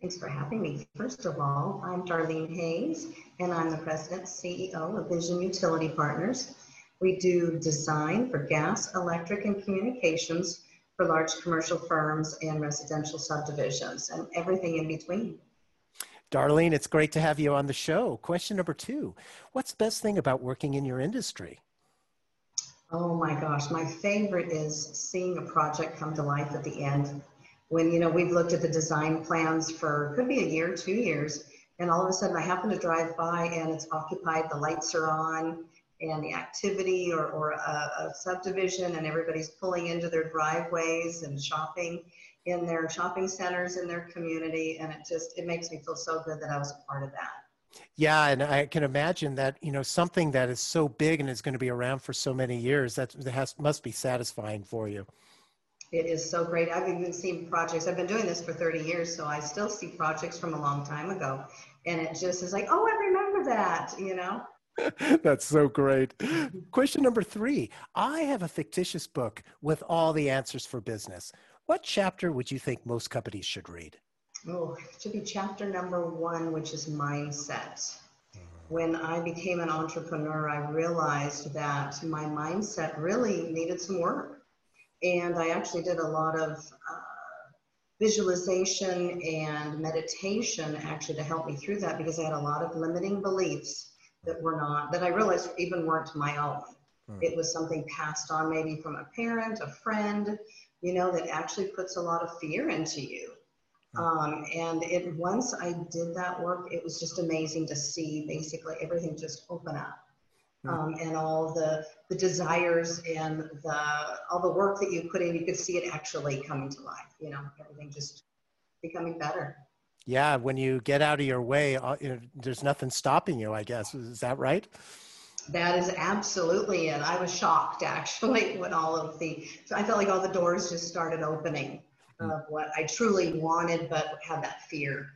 Thanks for having me. First of all, I'm Darlene Hayes, and I'm the President CEO of Vision Utility Partners. We do design for gas, electric, and communications for large commercial firms and residential subdivisions and everything in between. Darlene, it's great to have you on the show. Question number two What's the best thing about working in your industry? Oh my gosh, my favorite is seeing a project come to life at the end. When, you know, we've looked at the design plans for could be a year, two years, and all of a sudden I happen to drive by and it's occupied, the lights are on, and the activity or, or a, a, subdivision and everybody's pulling into their driveways and shopping in their shopping centers in their community and it just it makes me feel so good that i was a part of that. Yeah and i can imagine that you know something that is so big and is going to be around for so many years that has must be satisfying for you it is so great i've even seen projects i've been doing this for 30 years so i still see projects from a long time ago and it just is like oh i remember that you know That's so great. Question number three I have a fictitious book with all the answers for business. What chapter would you think most companies should read? Oh, it should be chapter number one, which is mindset. When I became an entrepreneur, I realized that my mindset really needed some work. And I actually did a lot of uh, visualization and meditation actually to help me through that because I had a lot of limiting beliefs that were not, that I realized even weren't my own. Hmm. It was something passed on maybe from a parent, a friend, you know, that actually puts a lot of fear into you. Hmm. Um, and it once I did that work, it was just amazing to see basically everything just open up. Um, and all the the desires and the all the work that you put in, you could see it actually coming to life. You know, everything just becoming better. Yeah, when you get out of your way, uh, you know, there's nothing stopping you, I guess. Is that right? That is absolutely it. I was shocked actually when all of the, I felt like all the doors just started opening hmm. of what I truly wanted, but had that fear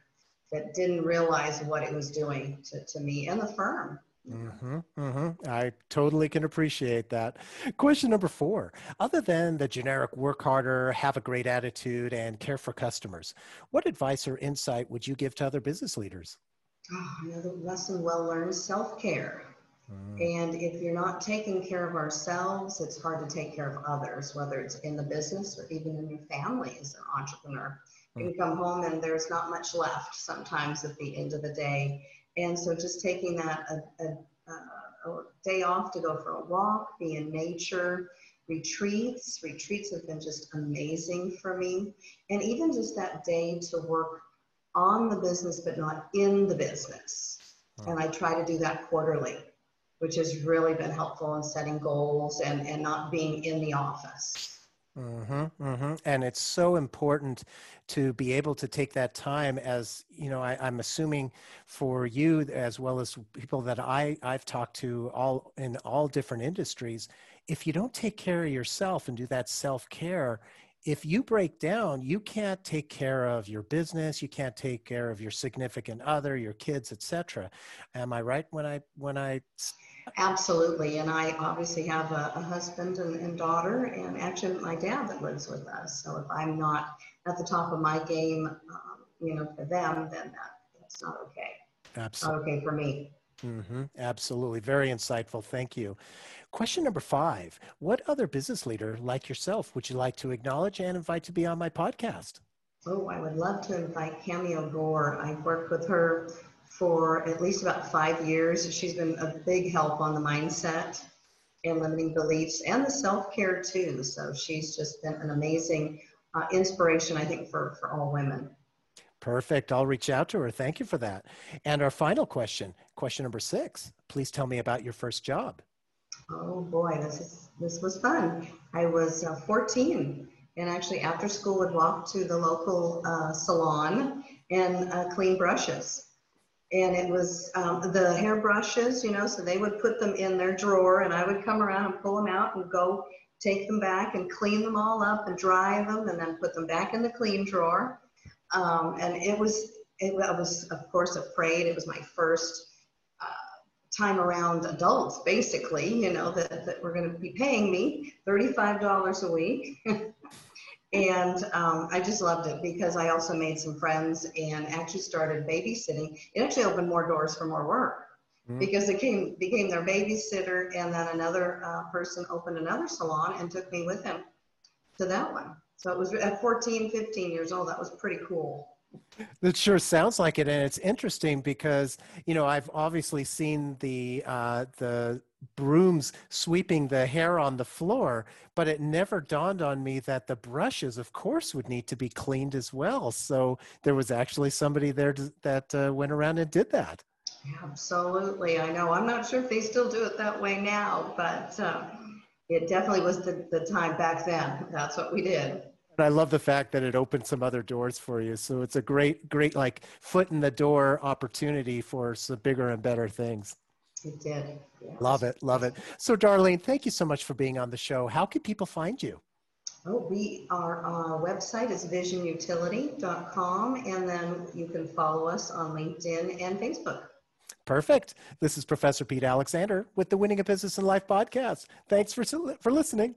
that didn't realize what it was doing to, to me and the firm. Mm-hmm, mm-hmm. I totally can appreciate that. Question number four Other than the generic work harder, have a great attitude, and care for customers, what advice or insight would you give to other business leaders? Oh, another lesson well learned self care. Mm. And if you're not taking care of ourselves, it's hard to take care of others, whether it's in the business or even in your family as an entrepreneur. Mm. You come home and there's not much left sometimes at the end of the day and so just taking that a, a, uh, a day off to go for a walk, be in nature, retreats. Retreats have been just amazing for me. And even just that day to work on the business, but not in the business. And I try to do that quarterly, which has really been helpful in setting goals and, and not being in the office. Mm-hmm, mm-hmm. And it's so important to be able to take that time as, you know, I, am assuming for you as well as people that I, I've talked to all in all different industries, if you don't take care of yourself and do that self-care, if you break down, you can't take care of your business, you can't take care of your significant other, your kids, etc. Am I right when I when I Absolutely. And I obviously have a, a husband and, and, daughter, and actually my dad that lives with us. So if I'm not at the top of my game, um, you know, for them, then that, that's not okay. Absolutely. Not okay for me. Mm-hmm. Absolutely. Very insightful. Thank you. Question number five What other business leader like yourself would you like to acknowledge and invite to be on my podcast? Oh, I would love to invite Cameo Gore. I've worked with her for at least about five years. She's been a big help on the mindset and limiting beliefs and the self-care too. So she's just been an amazing uh, inspiration, I think, for, for all women. Perfect. I'll reach out to her. Thank you for that. And our final question, question number six. Please tell me about your first job. Oh boy, this is this was fun. I was uh, 14, and actually after school would walk to the local uh, salon and uh, clean brushes and it was um, the hairbrushes, you know, so they would put them in their drawer, and I would come around and pull them out and go take them back and clean them all up and dry them, and then put them back in the clean drawer. Um, and it was, it, I was of course afraid. It was my first uh, time around adults, basically, you know, that, that were going to be paying me $35 a week. And um, I just loved it because I also made some friends and actually started babysitting. It actually opened more doors for more work mm-hmm. because it came, became their babysitter. And then another uh, person opened another salon and took me with him to that one. So it was at 14, 15 years old. That was pretty cool. That sure sounds like it, and it's interesting because you know I've obviously seen the uh, the brooms sweeping the hair on the floor, but it never dawned on me that the brushes, of course, would need to be cleaned as well. So there was actually somebody there to, that uh, went around and did that. Absolutely, I know. I'm not sure if they still do it that way now, but uh, it definitely was the, the time back then. That's what we did. And I love the fact that it opened some other doors for you. So it's a great, great like foot in the door opportunity for some bigger and better things. It did. Love it. Love it. So, Darlene, thank you so much for being on the show. How can people find you? Oh, we our, our website is visionutility.com, and then you can follow us on LinkedIn and Facebook. Perfect. This is Professor Pete Alexander with the Winning at Business and Life podcast. Thanks for for listening.